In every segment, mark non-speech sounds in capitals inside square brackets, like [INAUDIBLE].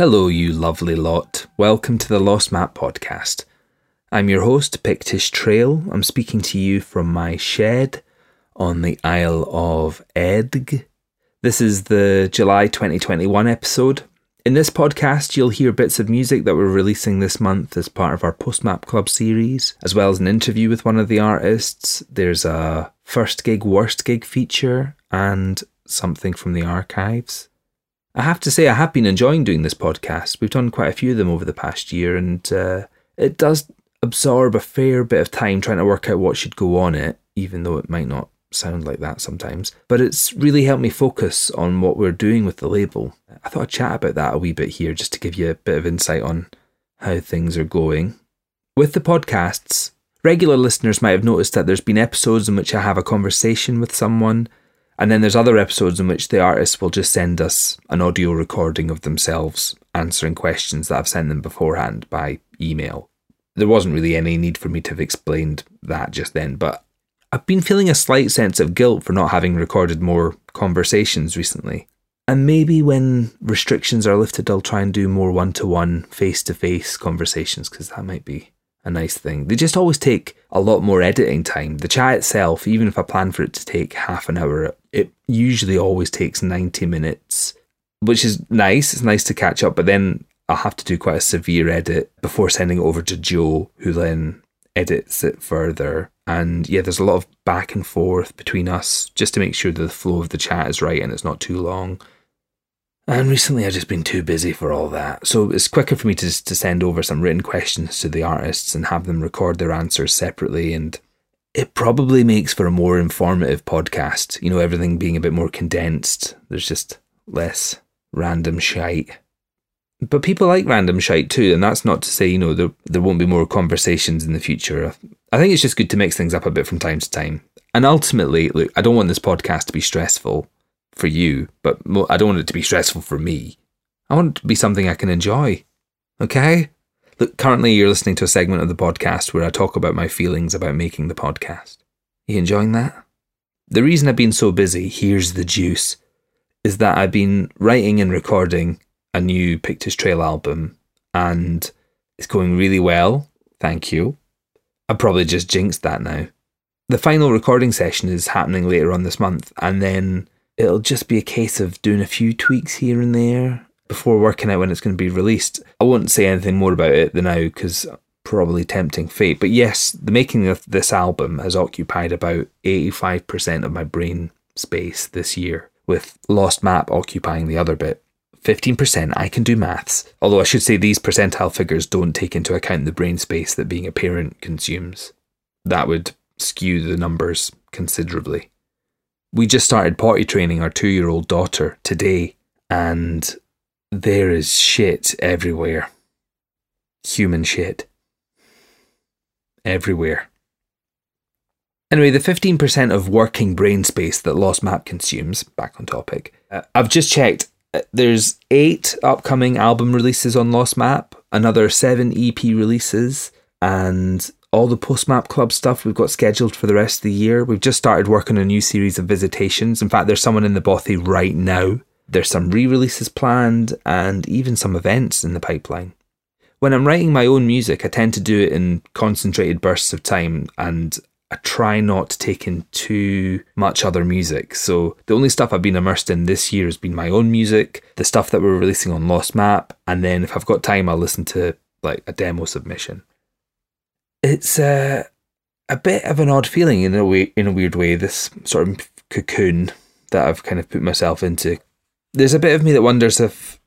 Hello, you lovely lot. Welcome to the Lost Map podcast. I'm your host, Pictish Trail. I'm speaking to you from my shed on the Isle of Eigg. This is the July 2021 episode. In this podcast, you'll hear bits of music that we're releasing this month as part of our Postmap Club series, as well as an interview with one of the artists. There's a first gig, worst gig feature, and something from the archives. I have to say, I have been enjoying doing this podcast. We've done quite a few of them over the past year, and uh, it does absorb a fair bit of time trying to work out what should go on it, even though it might not sound like that sometimes. But it's really helped me focus on what we're doing with the label. I thought I'd chat about that a wee bit here just to give you a bit of insight on how things are going. With the podcasts, regular listeners might have noticed that there's been episodes in which I have a conversation with someone and then there's other episodes in which the artists will just send us an audio recording of themselves answering questions that I've sent them beforehand by email. There wasn't really any need for me to have explained that just then, but I've been feeling a slight sense of guilt for not having recorded more conversations recently. And maybe when restrictions are lifted, I'll try and do more one to one, face to face conversations because that might be a nice thing. They just always take a lot more editing time. The chat itself, even if I plan for it to take half an hour, usually always takes 90 minutes, which is nice. It's nice to catch up, but then I'll have to do quite a severe edit before sending it over to Joe, who then edits it further. And yeah, there's a lot of back and forth between us just to make sure that the flow of the chat is right and it's not too long. And recently I've just been too busy for all that. So it's quicker for me to, to send over some written questions to the artists and have them record their answers separately. And it probably makes for a more informative podcast. You know, everything being a bit more condensed. There's just less random shite. But people like random shite too. And that's not to say, you know, there, there won't be more conversations in the future. I think it's just good to mix things up a bit from time to time. And ultimately, look, I don't want this podcast to be stressful for you, but I don't want it to be stressful for me. I want it to be something I can enjoy. Okay? Look, currently you're listening to a segment of the podcast where I talk about my feelings about making the podcast. You enjoying that? The reason I've been so busy, here's the juice, is that I've been writing and recording a new Pictish Trail album and it's going really well. Thank you. I probably just jinxed that now. The final recording session is happening later on this month, and then it'll just be a case of doing a few tweaks here and there before working out when it's going to be released. I won't say anything more about it than now because probably tempting fate. But yes, the making of this album has occupied about 85% of my brain space this year, with Lost Map occupying the other bit. 15% I can do maths, although I should say these percentile figures don't take into account the brain space that being a parent consumes. That would skew the numbers considerably we just started potty training our two year old daughter today, and there is shit everywhere. Human shit. Everywhere. Anyway, the 15% of working brain space that Lost Map consumes, back on topic, uh, I've just checked. Uh, there's eight upcoming album releases on Lost Map, another seven EP releases, and all the post map Club stuff we've got scheduled for the rest of the year. We've just started working on a new series of visitations. In fact, there's someone in the bothy right now. There's some re releases planned and even some events in the pipeline. When I'm writing my own music, I tend to do it in concentrated bursts of time and I try not to take in too much other music. So the only stuff I've been immersed in this year has been my own music, the stuff that we're releasing on Lost Map, and then if I've got time, I'll listen to like a demo submission it's a a bit of an odd feeling in a way, in a weird way. This sort of cocoon that I've kind of put myself into. There's a bit of me that wonders if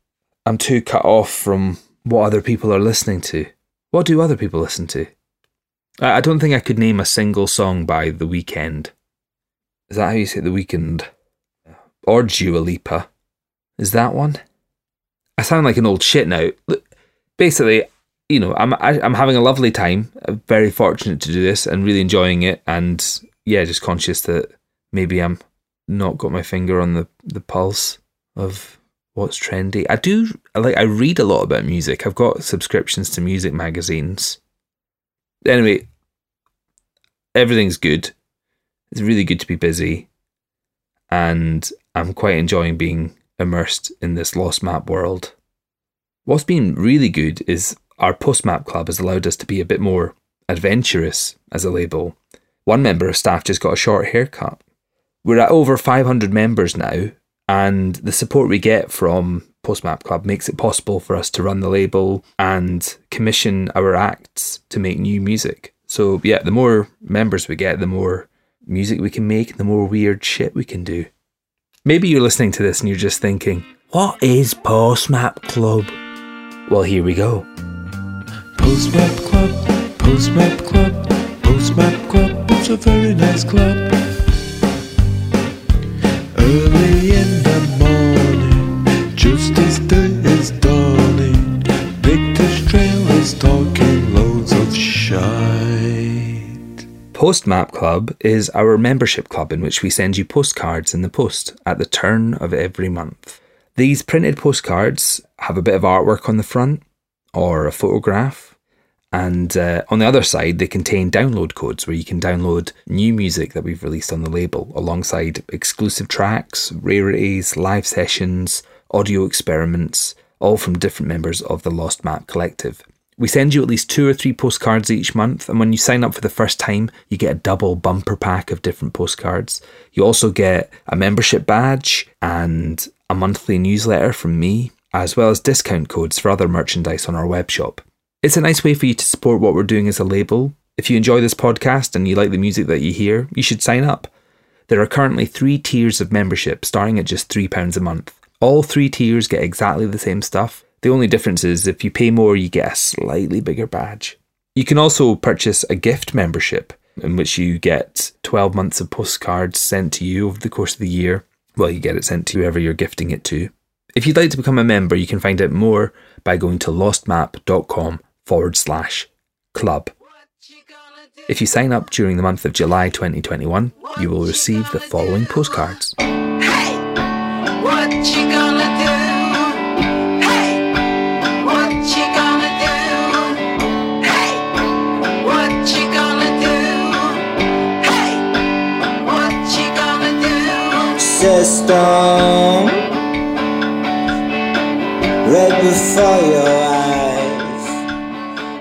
I'm too cut off from what other people are listening to. What do other people listen to? I don't think I could name a single song by The Weeknd. Is that how you say The Weeknd? Or Dua Lipa? Is that one? I sound like an old shit now. Basically, you know, I'm I, am i am having a lovely time. I'm very fortunate to do this and really enjoying it. And yeah, just conscious that maybe I'm not got my finger on the the pulse of what's trendy. I do like I read a lot about music. I've got subscriptions to music magazines. Anyway, everything's good. It's really good to be busy, and I'm quite enjoying being immersed in this lost map world. What's been really good is our post map Club has allowed us to be a bit more adventurous as a label. One member of staff just got a short haircut. We're at over 500 members now, and the support we get from Postmap Club makes it possible for us to run the label and commission our acts to make new music. So, yeah, the more members we get, the more music we can make, the more weird shit we can do. Maybe you're listening to this and you're just thinking, what is Postmap Club? Well, here we go. Postmap Club, Postmap Club, Postmap Club, it's a very nice club. Early in of shite. Postmap Club is our membership club in which we send you postcards in the post at the turn of every month. These printed postcards have a bit of artwork on the front or a photograph and uh, on the other side, they contain download codes where you can download new music that we've released on the label alongside exclusive tracks, rarities, live sessions, audio experiments, all from different members of the Lost Map Collective. We send you at least two or three postcards each month, and when you sign up for the first time, you get a double bumper pack of different postcards. You also get a membership badge and a monthly newsletter from me, as well as discount codes for other merchandise on our web shop. It's a nice way for you to support what we're doing as a label. If you enjoy this podcast and you like the music that you hear, you should sign up. There are currently three tiers of membership, starting at just £3 a month. All three tiers get exactly the same stuff. The only difference is if you pay more, you get a slightly bigger badge. You can also purchase a gift membership, in which you get 12 months of postcards sent to you over the course of the year. Well, you get it sent to whoever you're gifting it to. If you'd like to become a member, you can find out more by going to lostmap.com forward slash club. If you sign up during the month of July 2021, you will receive the following postcards. System right before your eyes.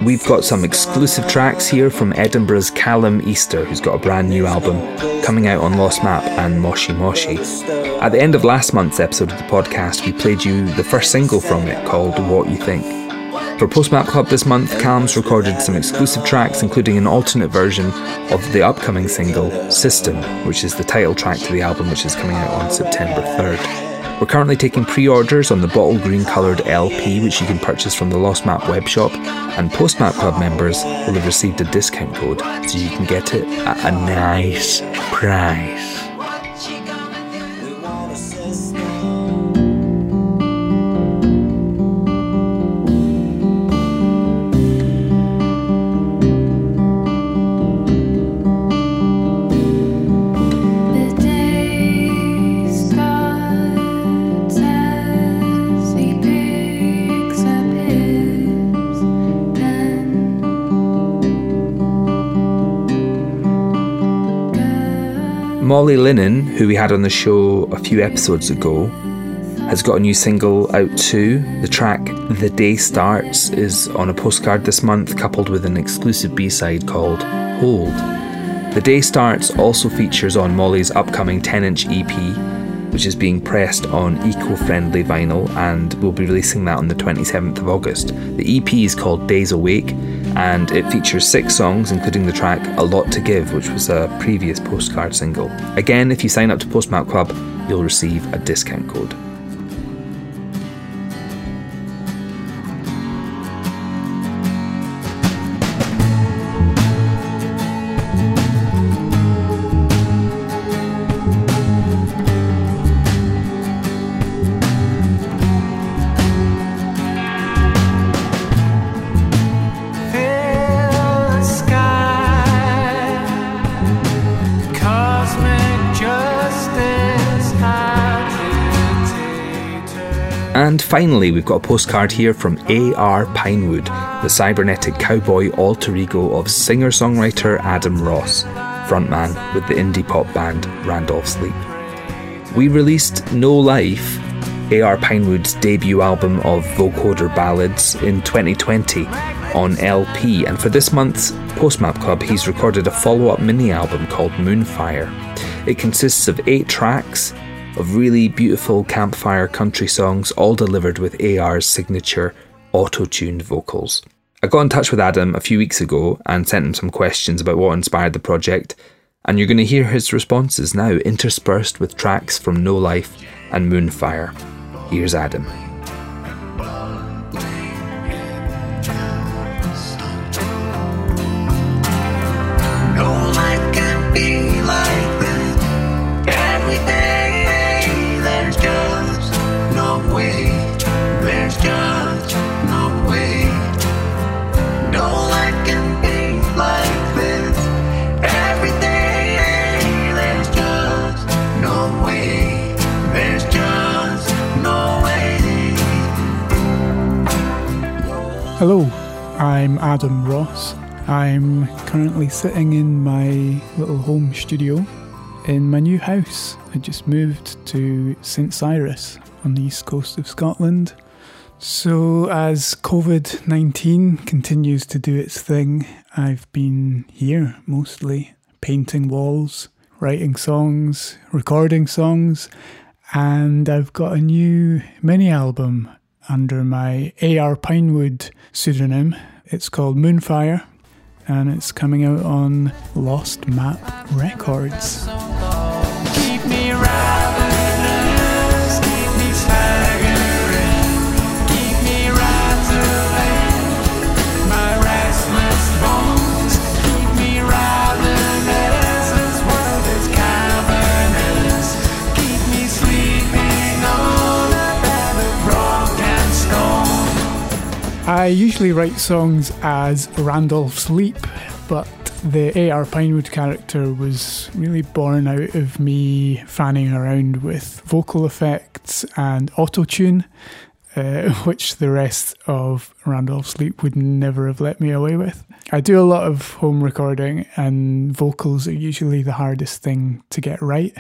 We've got some exclusive tracks here from Edinburgh's Callum Easter, who's got a brand new album coming out on Lost Map and Moshi Moshi. At the end of last month's episode of the podcast, we played you the first single from it called What You Think. For Postmap Club this month, Callum's recorded some exclusive tracks, including an alternate version of the upcoming single System, which is the title track to the album, which is coming out on September 3rd. We're currently taking pre orders on the bottle green coloured LP, which you can purchase from the Lost Map webshop, and Postmap Club members will have received a discount code so you can get it at a nice price. Molly Lennon, who we had on the show a few episodes ago, has got a new single out too. The track The Day Starts is on a postcard this month, coupled with an exclusive B side called Hold. The Day Starts also features on Molly's upcoming 10 inch EP, which is being pressed on eco friendly vinyl, and we'll be releasing that on the 27th of August. The EP is called Days Awake, and it features six songs, including the track A Lot to Give, which was a previous postcard single. Again, if you sign up to Postmap Club, you'll receive a discount code. Finally, we've got a postcard here from A.R. Pinewood, the cybernetic cowboy alter ego of singer songwriter Adam Ross, frontman with the indie pop band Randolph Sleep. We released No Life A.R. Pinewood's debut album of vocoder ballads in 2020 on LP, and for this month's Postmap Club, he's recorded a follow up mini album called Moonfire. It consists of eight tracks of really beautiful campfire country songs, all delivered with AR's signature auto tuned vocals. I got in touch with Adam a few weeks ago and sent him some questions about what inspired the project, and you're going to hear his responses now, interspersed with tracks from No Life and Moonfire. Here's Adam. Hello, I'm Adam Ross. I'm currently sitting in my little home studio in my new house. I just moved to St Cyrus on the east coast of Scotland. So, as COVID 19 continues to do its thing, I've been here mostly painting walls, writing songs, recording songs, and I've got a new mini album under my AR Pinewood pseudonym. It's called Moonfire and it's coming out on Lost Map Records. I usually write songs as Randolph Sleep, but the AR Pinewood character was really born out of me fanning around with vocal effects and auto tune, uh, [LAUGHS] which the rest of Randolph Sleep would never have let me away with. I do a lot of home recording, and vocals are usually the hardest thing to get right.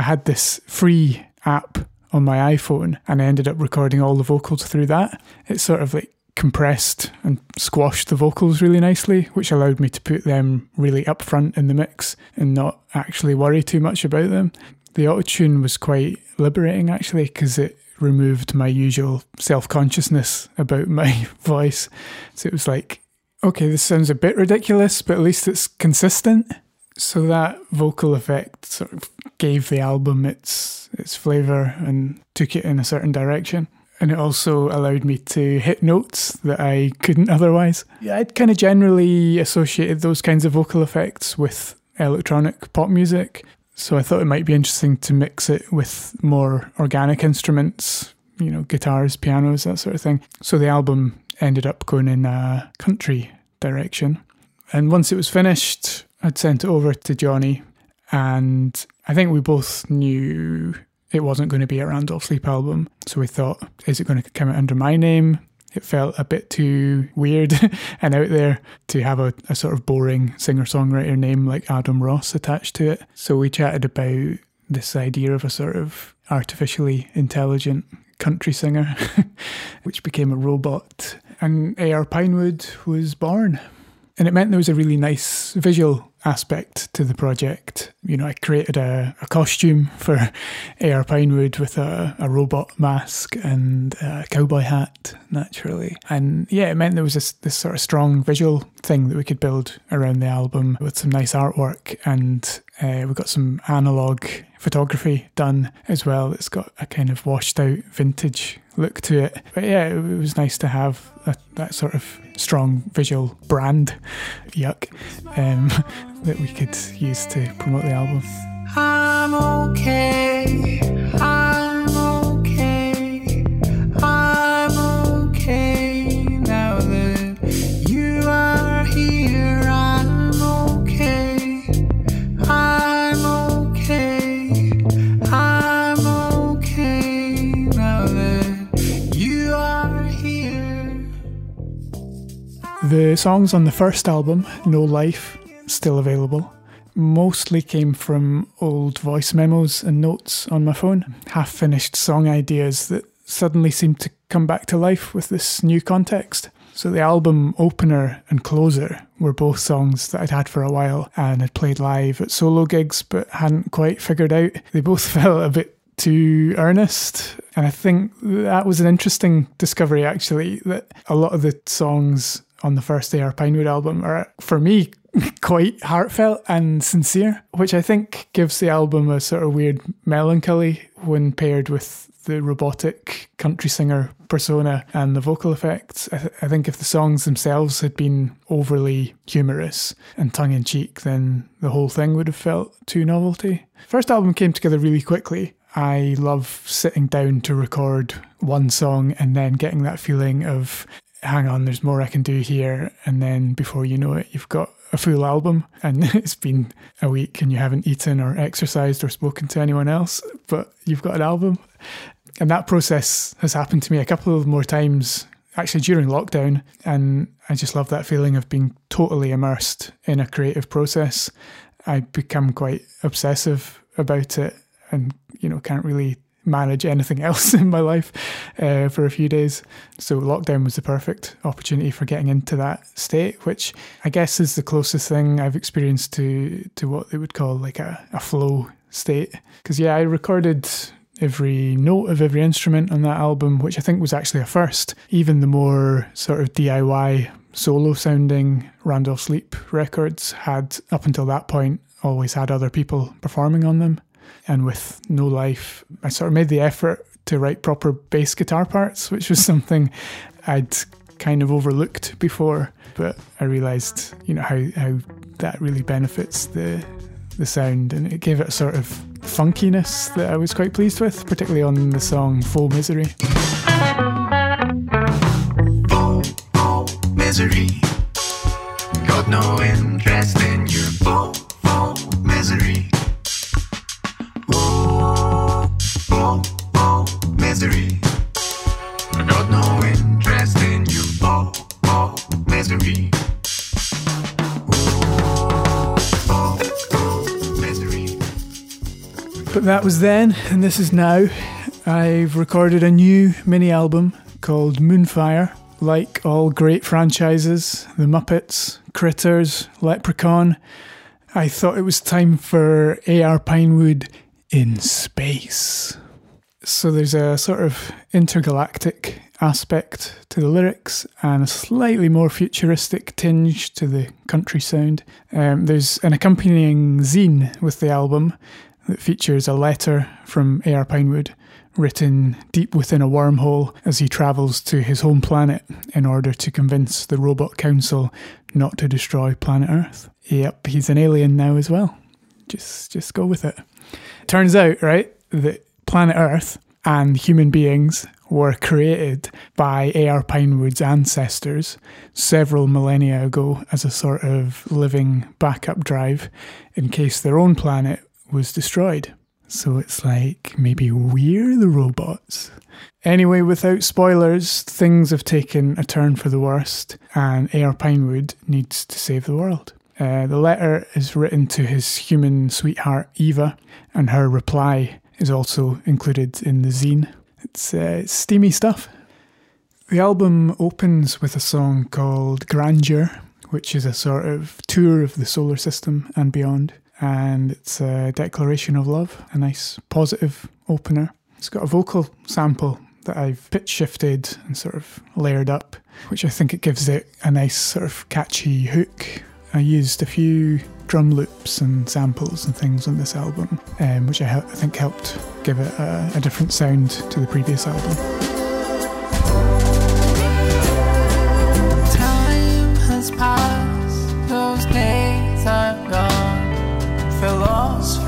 I had this free app on my iPhone and I ended up recording all the vocals through that. It's sort of like compressed and squashed the vocals really nicely, which allowed me to put them really up front in the mix and not actually worry too much about them. The autotune was quite liberating actually because it removed my usual self consciousness about [LAUGHS] my voice. So it was like, okay, this sounds a bit ridiculous, but at least it's consistent. So that vocal effect sort of gave the album its its flavor and took it in a certain direction. And it also allowed me to hit notes that I couldn't otherwise. Yeah, I'd kind of generally associated those kinds of vocal effects with electronic pop music. So I thought it might be interesting to mix it with more organic instruments, you know, guitars, pianos, that sort of thing. So the album ended up going in a country direction. And once it was finished, I'd sent it over to Johnny, and I think we both knew it wasn't going to be a Randolph Sleep album. So we thought, is it going to come out under my name? It felt a bit too weird [LAUGHS] and out there to have a, a sort of boring singer songwriter name like Adam Ross attached to it. So we chatted about this idea of a sort of artificially intelligent country singer, [LAUGHS] which became a robot. And A.R. Pinewood was born. And it meant there was a really nice visual aspect to the project. You know, I created a, a costume for [LAUGHS] A.R. Pinewood with a, a robot mask and a cowboy hat, naturally. And yeah, it meant there was this, this sort of strong visual thing that we could build around the album with some nice artwork. And uh, we got some analog photography done as well. It's got a kind of washed out vintage look to it. But yeah, it, it was nice to have a, that sort of strong visual brand, yuck, um, [LAUGHS] that we could use to promote the album. I'm okay. The songs on the first album, No Life, still available. mostly came from old voice memos and notes on my phone, half finished song ideas that suddenly seemed to come back to life with this new context. So the album opener and closer were both songs that I'd had for a while and had played live at solo gigs but hadn't quite figured out. They both [LAUGHS] felt a bit too earnest. And I think that was an interesting discovery actually, that a lot of the songs on the first A.R. Pinewood album are, for me, [LAUGHS] quite heartfelt and sincere, which I think gives the album a sort of weird melancholy when paired with the robotic country singer persona and the vocal effects. I, th- I think if the songs themselves had been overly humorous and tongue in cheek, then the whole thing would have felt too novelty. First album came together really quickly. I love sitting down to record one song and then getting that feeling of hang on, there's more I can do here. And then before you know it, you've got a full album and [LAUGHS] it's been a week and you haven't eaten or exercised or spoken to anyone else, but you've got an album. And that process has happened to me a couple of more times actually during lockdown. And I just love that feeling of being totally immersed in a creative process. I become quite obsessive about it and, you know, can't really manage anything [LAUGHS] else in my life uh, for a few days. So lockdown was the perfect opportunity for getting into that state, which I guess is the closest thing I've experienced to to what they would call like a, a flow state. Because yeah, I recorded every note of every instrument on that album, which I think was actually a first. Even the more sort of DIY solo sounding Randolph Sleep records had up until that point always had other people performing on them and with no life, I sort of made the effort to write proper bass guitar parts, which was [LAUGHS] something I'd kind of overlooked before. But I realised, you know, how, how that really benefits the the sound, and it gave it a sort of funkiness that I was quite pleased with, particularly on the song "Full Misery." full, misery. Got no interest in your that was then, and this is now. I've recorded a new mini album called Moonfire. Like all great franchises, The Muppets, Critters, Leprechaun, I thought it was time for A.R. Pinewood in space. So there's a sort of intergalactic aspect to the lyrics and a slightly more futuristic tinge to the country sound. Um, there's an accompanying zine with the album that features a letter from A.R. Pinewood written deep within a wormhole as he travels to his home planet in order to convince the Robot Council not to destroy planet Earth. Yep, he's an alien now as well. Just just go with it. Turns out, right, that planet Earth and human beings were created by A.R. Pinewood's ancestors several millennia ago as a sort of living backup drive in case their own planet was destroyed. So it's like maybe we're the robots. Anyway, without spoilers, things have taken a turn for the worst, and A.R. Pinewood needs to save the world. Uh, the letter is written to his human sweetheart Eva, and her reply is also included in the zine. It's uh, steamy stuff. The album opens with a song called Grandeur, which is a sort of tour of the solar system and beyond. And it's a declaration of love, a nice positive opener. It's got a vocal sample that I've pitch shifted and sort of layered up, which I think it gives it a nice sort of catchy hook. I used a few drum loops and samples and things on this album, um, which I, I think helped give it a, a different sound to the previous album. Time has passed, those days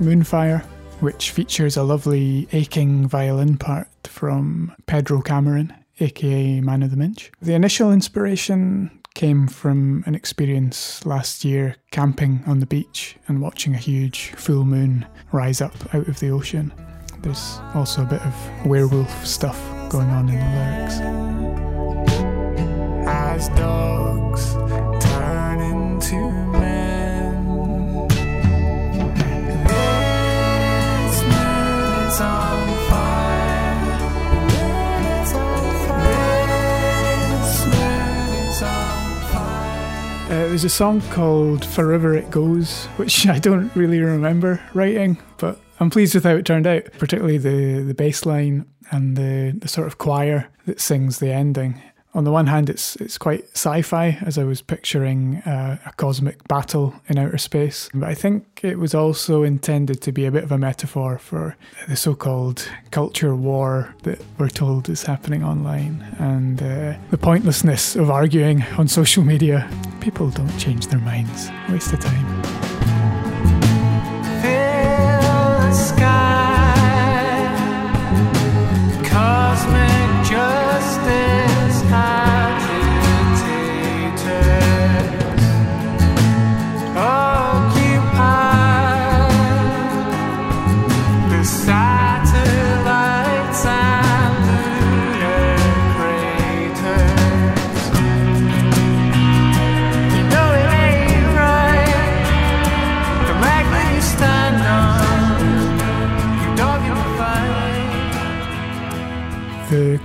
Moonfire, which features a lovely aching violin part from Pedro Cameron, aka Man of the Minch. The initial inspiration came from an experience last year camping on the beach and watching a huge full moon rise up out of the ocean. There's also a bit of werewolf stuff going on in the lyrics. as dogs Uh, there's a song called Forever It Goes, which [LAUGHS] I don't really remember writing, but I'm pleased with how it turned out, particularly the, the bass line and the, the sort of choir that sings the ending. On the one hand, it's it's quite sci-fi, as I was picturing uh, a cosmic battle in outer space. But I think it was also intended to be a bit of a metaphor for the so-called culture war that we're told is happening online, and uh, the pointlessness of arguing on social media. People don't change their minds. Waste of time.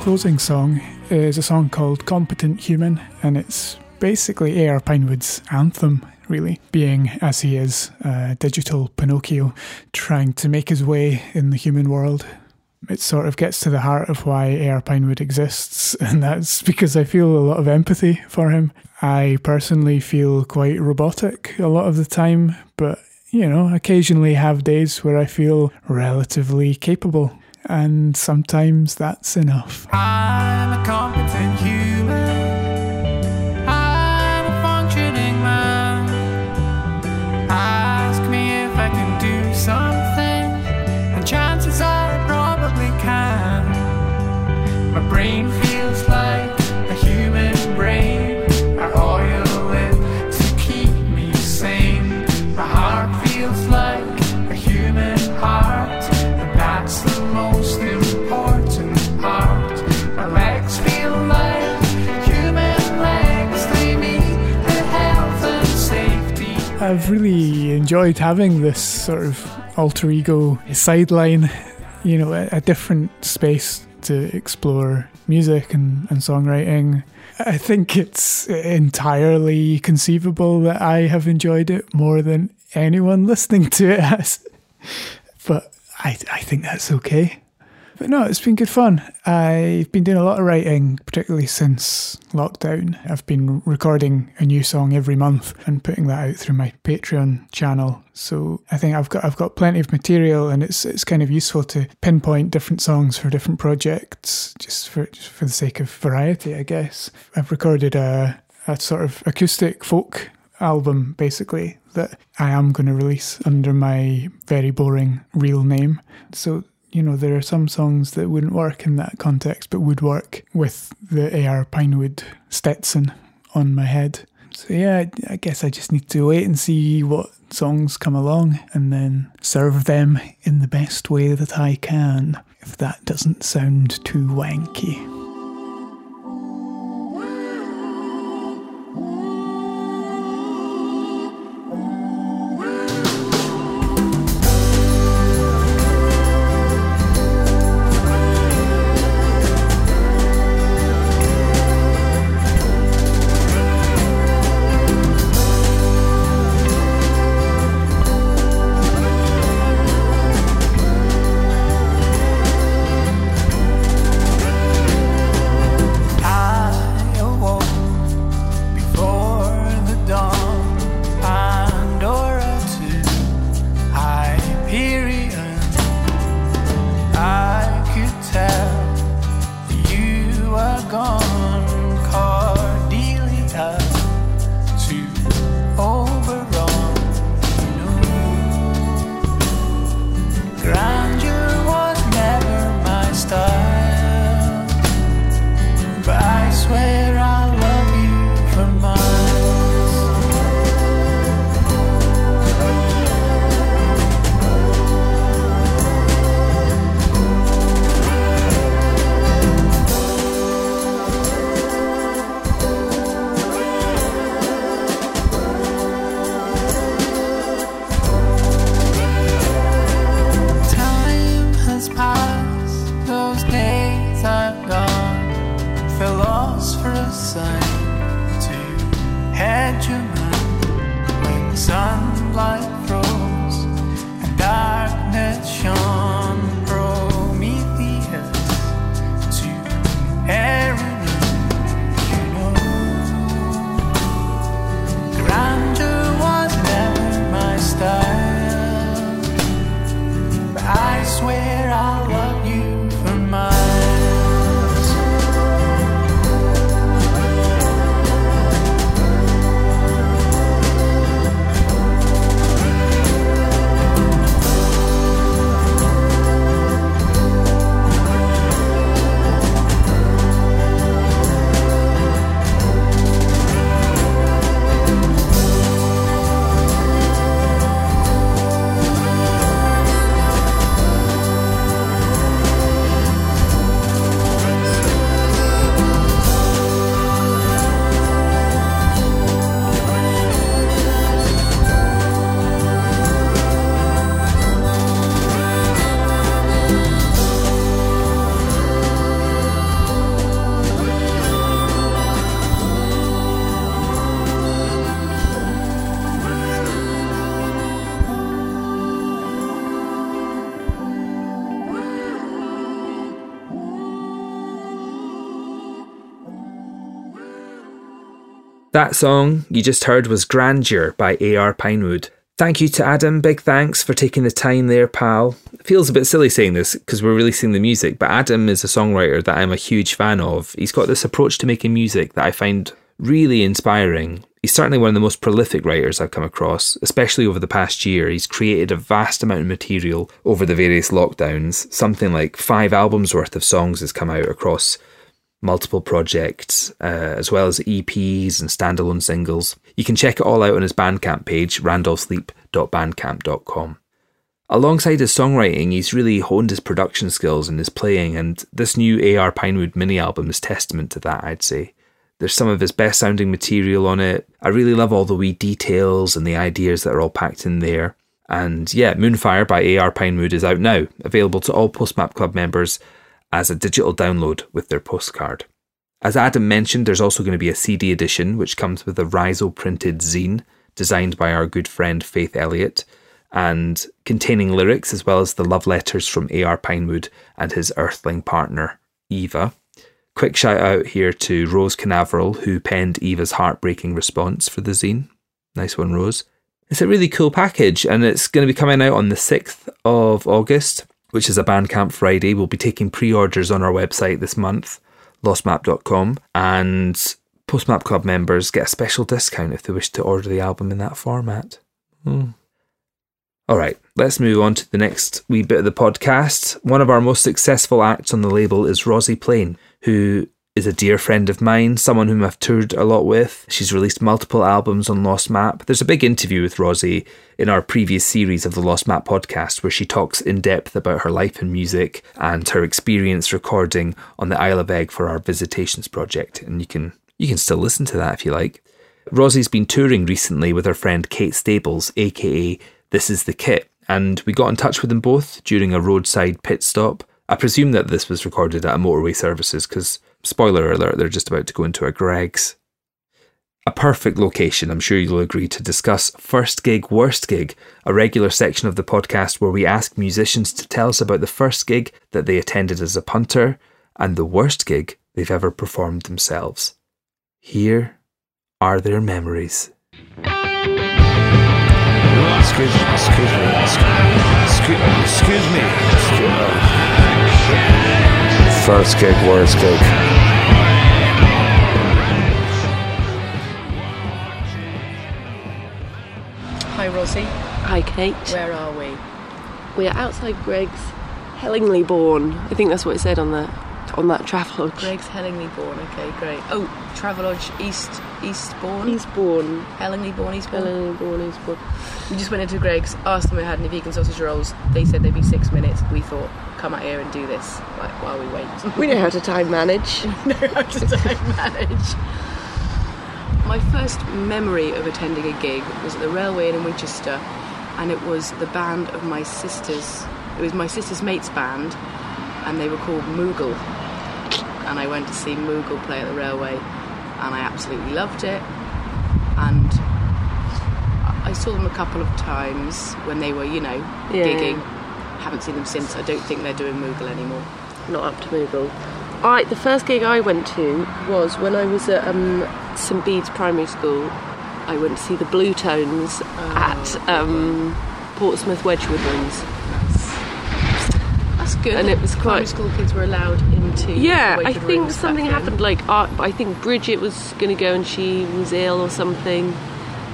Closing song is a song called Competent Human, and it's basically A.R. Pinewood's anthem, really, being as he is, a digital Pinocchio, trying to make his way in the human world. It sort of gets to the heart of why A.R. Pinewood exists, [LAUGHS] and that's because I feel a lot of empathy for him. I personally feel quite robotic a lot of the time, but you know, occasionally have days where I feel relatively capable, and sometimes that's enough. Enjoyed having this sort of alter ego sideline, you know, a, a different space to explore music and, and songwriting. I think it's entirely conceivable that I have enjoyed it more than anyone [LAUGHS] listening to it has. But I, I think that's okay. But no, it's been good fun. I've been doing a lot of writing, particularly since lockdown. I've been recording a new song every month and putting that out through my Patreon channel. So I think I've got I've got plenty of material, and it's it's kind of useful to pinpoint different songs for different projects, just for just for the sake of variety, I guess. I've recorded a a sort of acoustic folk album basically that I am going to release under my very boring real name. So you know, there are some songs that wouldn't work in that context, but would work with the AR Pinewood Stetson on my head. So, yeah, I- guess I just need to wait and see what songs come along and then serve them in the best way that I can, if that doesn't sound too wanky. That song you just heard was Grandeur by A.R. Pinewood. Thank you to Adam. Big thanks for taking the time there, pal. Feels a bit silly saying this because we're releasing the music, but Adam is a songwriter that I'm a huge fan of. He's got this approach to making music that I find really inspiring. He's certainly one of the most prolific writers I've come across, especially over the past year. He's created a vast amount of material over the various lockdowns. Something like five albums worth of songs has come out across multiple projects, uh, as well as EPs and standalone singles. You can check it all out on his Bandcamp page, randolphsleep.bandcamp.com. Alongside his songwriting, he's really honed his production skills and his playing, and this new AR Pinewood mini album is testament to that, I'd say. There's some of his best sounding material on it. I really love all the wee details and the ideas that are all packed in there. And yeah, Moonfire by AR Pinewood is out now, available to all Postmap Club members as a digital download with their postcard. As Adam mentioned, there's also going to be a CD edition which comes with a Riso printed zine designed by our good friend Faith Elliott and containing lyrics as well as the love letters from A.R. Pinewood and his earthling partner, Eva. Quick shout out here to Rose Canaveral, who penned Eva's heartbreaking response for the zine. Nice one, Rose. It's a really cool package, and it's going to be coming out on the 6th of August, which is a Bandcamp Friday. We'll be taking pre orders on our website this month, lostmap.com, and Postmap Club members get a special discount if they wish to order the album in that format. Hmm. All right, let's move on to the next wee bit of the podcast. One of our most successful acts on the label is Rozi Plain, who is a dear friend of mine, someone whom I've toured a lot with. She's released multiple albums on Lost Map. There's a big interview with Rozi in our previous series of the Lost Map podcast where she talks in depth about her life in music and her experience recording on the Isle of Eigg for our Visitations project. And you can you can still listen to that if you like. Rozi's been touring recently with her friend Kate Stables, aka This Is the Kit, and we got in touch with them both during a roadside pit stop. I presume that this was recorded at a motorway services because, spoiler alert, they're just about to go into a Greggs. A perfect location, I'm sure you'll agree, to discuss First Gig, Worst Gig, a regular section of the podcast where we ask musicians to tell us about the first gig that they attended as a punter and the worst gig they've ever performed themselves. Here are their memories. Excuse excuse me, excuse, excuse me. Excuse me. First gig, worst gig. Hi Rozi, Hi, Kate. where are we? We're outside Greggs Hellingly Born. I think that's what it said on the on that travel. Greggs Hellingly Born. Okay, great. Oh, Travelodge East Eastbourne. Eastbourne. Hellingly Born, Eastbourne. Hellingly Born, Eastbourne. We just went into Greggs, asked them if they had any vegan sausage rolls. They said they'd be six minutes. We thought, come out here and do this like while we wait. [LAUGHS] We know how to time manage. [LAUGHS] know how to time manage. My first memory of attending a gig was at the Railway in Winchester, and it was the band of my sister's. It was my sister's mate's band, and they were called Moogle. And I went to see Moogle play at the Railway, and I absolutely loved it. And I saw them a couple of times when they were, you know, Yeah. gigging. Haven't seen them since. I don't think they're doing Moogle anymore. Not up to Moogle. I, the first gig I went to was when I was at um, St Bede's Primary School. I went to see the Bluetones at um, Portsmouth Wedgwood Rooms. That's good. and it was primary quite. school kids were allowed into. Yeah, I think something happened. Like, uh, I think Bridget was going to go and she was ill or something.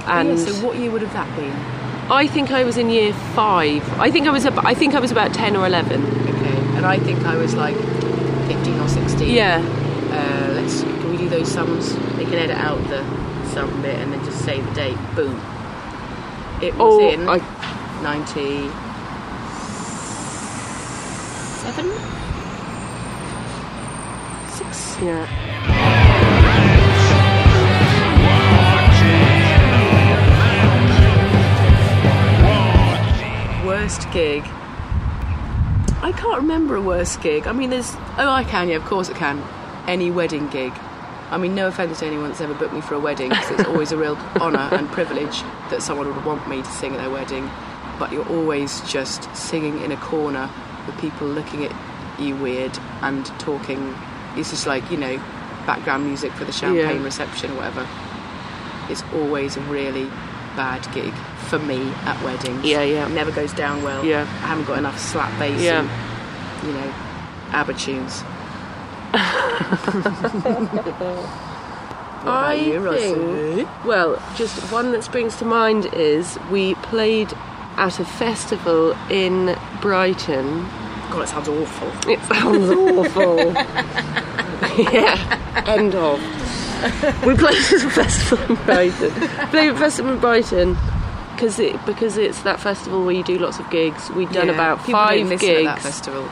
And yeah, so what year would have that been? I think I was in year five. I think I was. Ab- I think I was about ten or eleven. Okay, and I think I was like 15 or 16. Yeah. Uh, let's. Can we do those sums? They can edit out the sum bit and then just say the date. Boom. It was Oh, in I 97. Six. yeah. Worst gig. I can't remember a worst gig. I mean, there's. Oh, I can. Yeah, of course I can. Any wedding gig. I mean, no offence to anyone that's ever booked me for a wedding, because it's always a real [LAUGHS] honour and privilege that someone would want me to sing at their wedding. But you're always just singing in a corner with people looking at you weird and talking. It's just like you know, background music for the champagne Yeah. reception or whatever. It's always a really bad gig for me at weddings. Yeah, yeah. It never goes down well. Yeah. I haven't got enough slap bass Yeah. and, you know, ABBA tunes. [LAUGHS] I you, think. Well, just one that springs to mind is we played at a festival in Brighton. God, it sounds awful. It sounds awful. [LAUGHS] [LAUGHS] yeah. End of. [LAUGHS] We played [LAUGHS] at a festival in Brighton. played at a festival in Brighton because it because it's that festival where you do lots of gigs. We'd done Yeah, about five gigs. at that festival.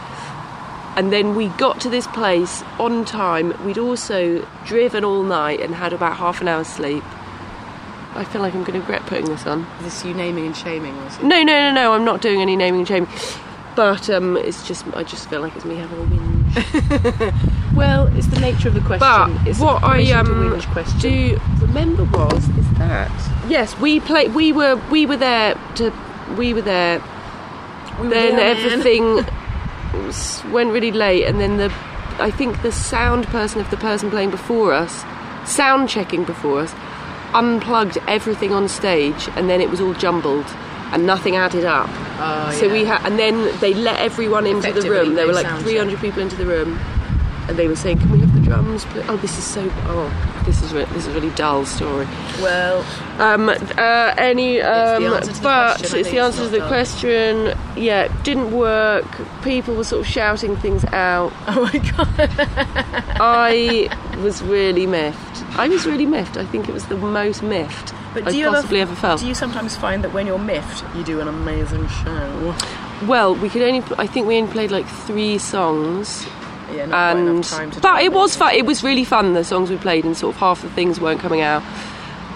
And then we got to this place on time. We'd also driven all night and had about half an hour's sleep. I feel like I'm going to regret putting this on. Is this you naming and shaming, was it? No, no, no, no. I'm not doing any naming and shaming. But um, it's just, I just feel like it's me having a [LAUGHS] whinge. Well, it's the nature of the question. But it's what a I permission to um question. do remember was is that yes, we played. We were we were there to we were there. We then there, man. everything s- went really late, and then the I think the sound person of the person playing before us, sound checking before us, unplugged everything on stage, and then it was all jumbled. And nothing added up. Oh, so yeah. we had, and then they let everyone into the room. There were like sound 300 people into the room, and they were saying, "Can we have the drums?" pl- Oh, this is so. Oh, this is re- this is a really dull story. Well, Um, uh, any, um, to but question, it's the it's answer to the dull. question. Yeah, didn't work. People were sort of shouting things out. [LAUGHS] oh my god. I was really miffed. I was really miffed. I think it was the most miffed But do you possibly ever, ever felt. Do you sometimes find that when you're miffed, you do an amazing show? Well, we could only. I think we only played like three songs. Yeah, and enough time to. but it was fun. It was really fun. The songs we played, and sort of half the things weren't coming out.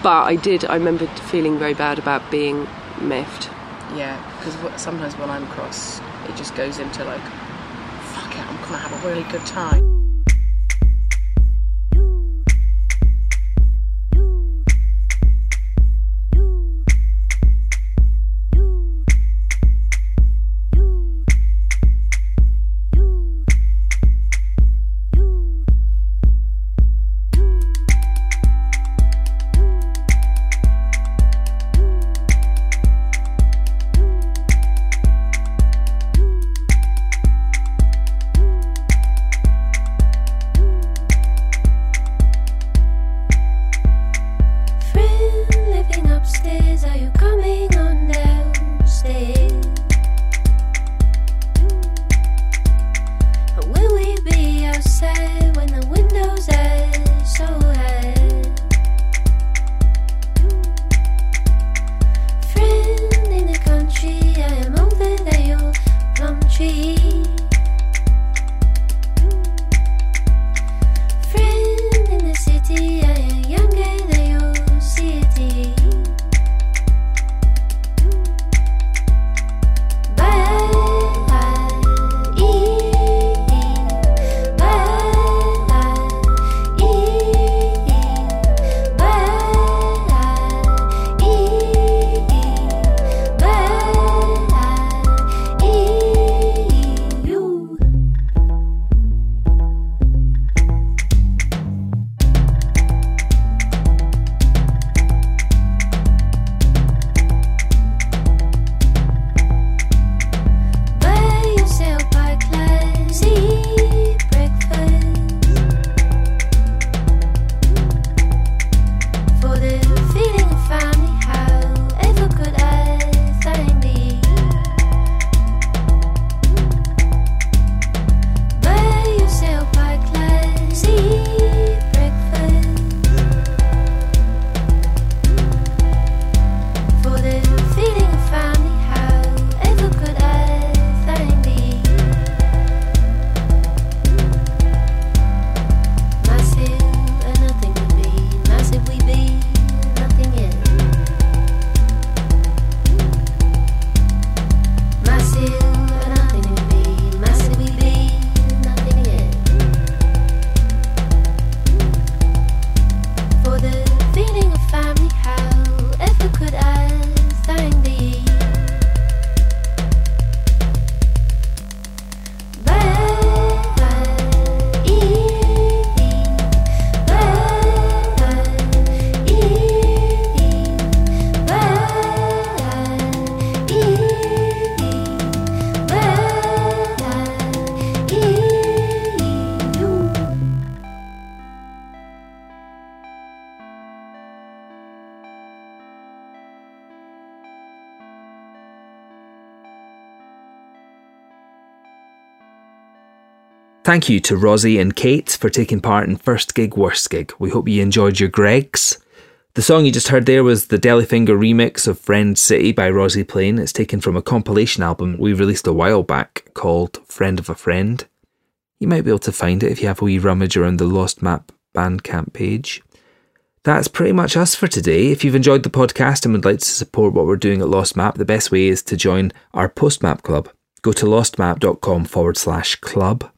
But I did. I remember feeling very bad about being miffed. Yeah, because sometimes when I'm cross, it just goes into like, fuck it, I'm gonna have a really good time. Thank you to Rozi and Kate for taking part in First Gig, Worst Gig. We hope you enjoyed your Greggs. The song you just heard there was the Delifinger remix of Friend City by Rozi Plain. It's taken from a compilation album we released a while back called Friend of a Friend. You might be able to find it if you have a wee rummage around the Lost Map Bandcamp page. That's pretty much us for today. If you've enjoyed the podcast and would like to support what we're doing at Lost Map, the best way is to join our Postmap Club. Go to lostmap.com forward slash club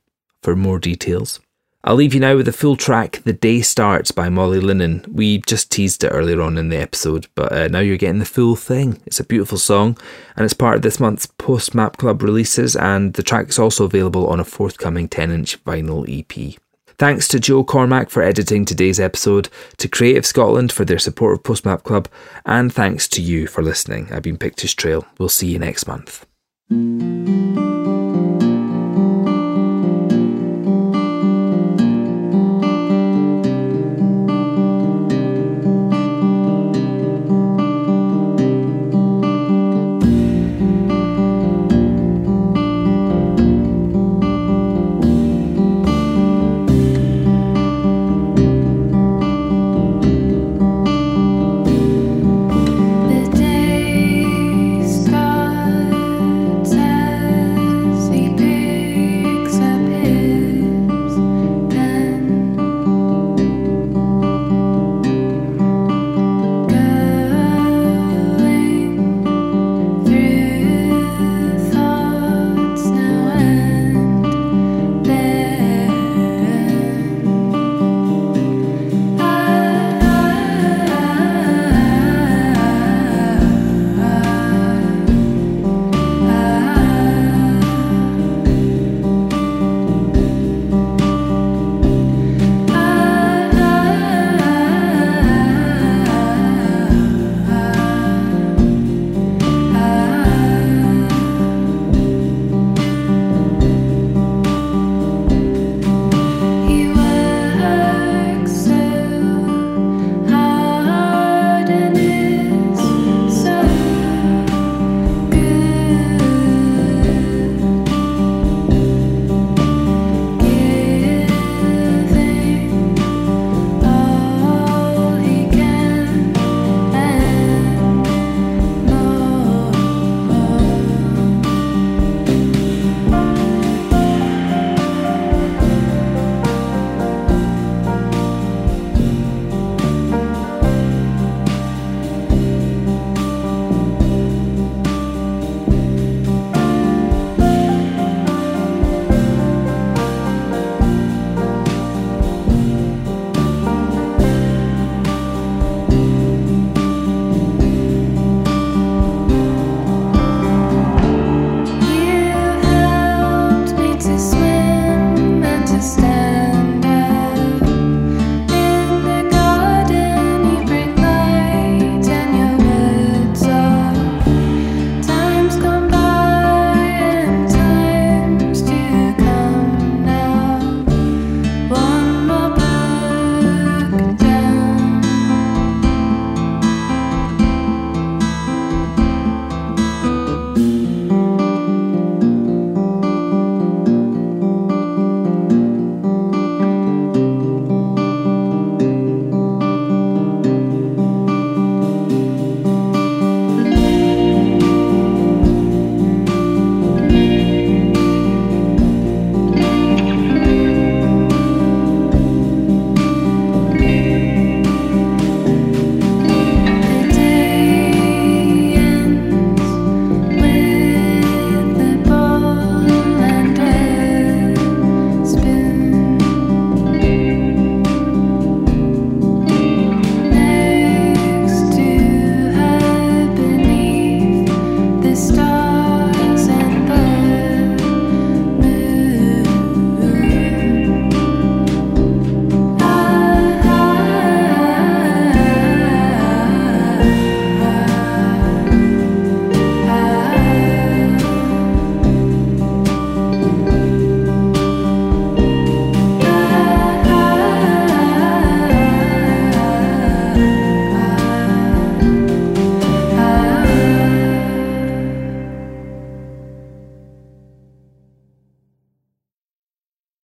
for more details. I'll leave you now with the full track The Day Starts by Molly Lennon. We just teased it earlier on in the episode, but uh, now you're getting the full thing. It's a beautiful song, and it's part of this month's Post Map Club releases, and the track is also available on a forthcoming 10 inch vinyl EP. Thanks to Joe Cormack for editing today's episode, to Creative Scotland for their support of Postmap Club, and thanks to you for listening. I've been Pictish Trail. We'll see you next month.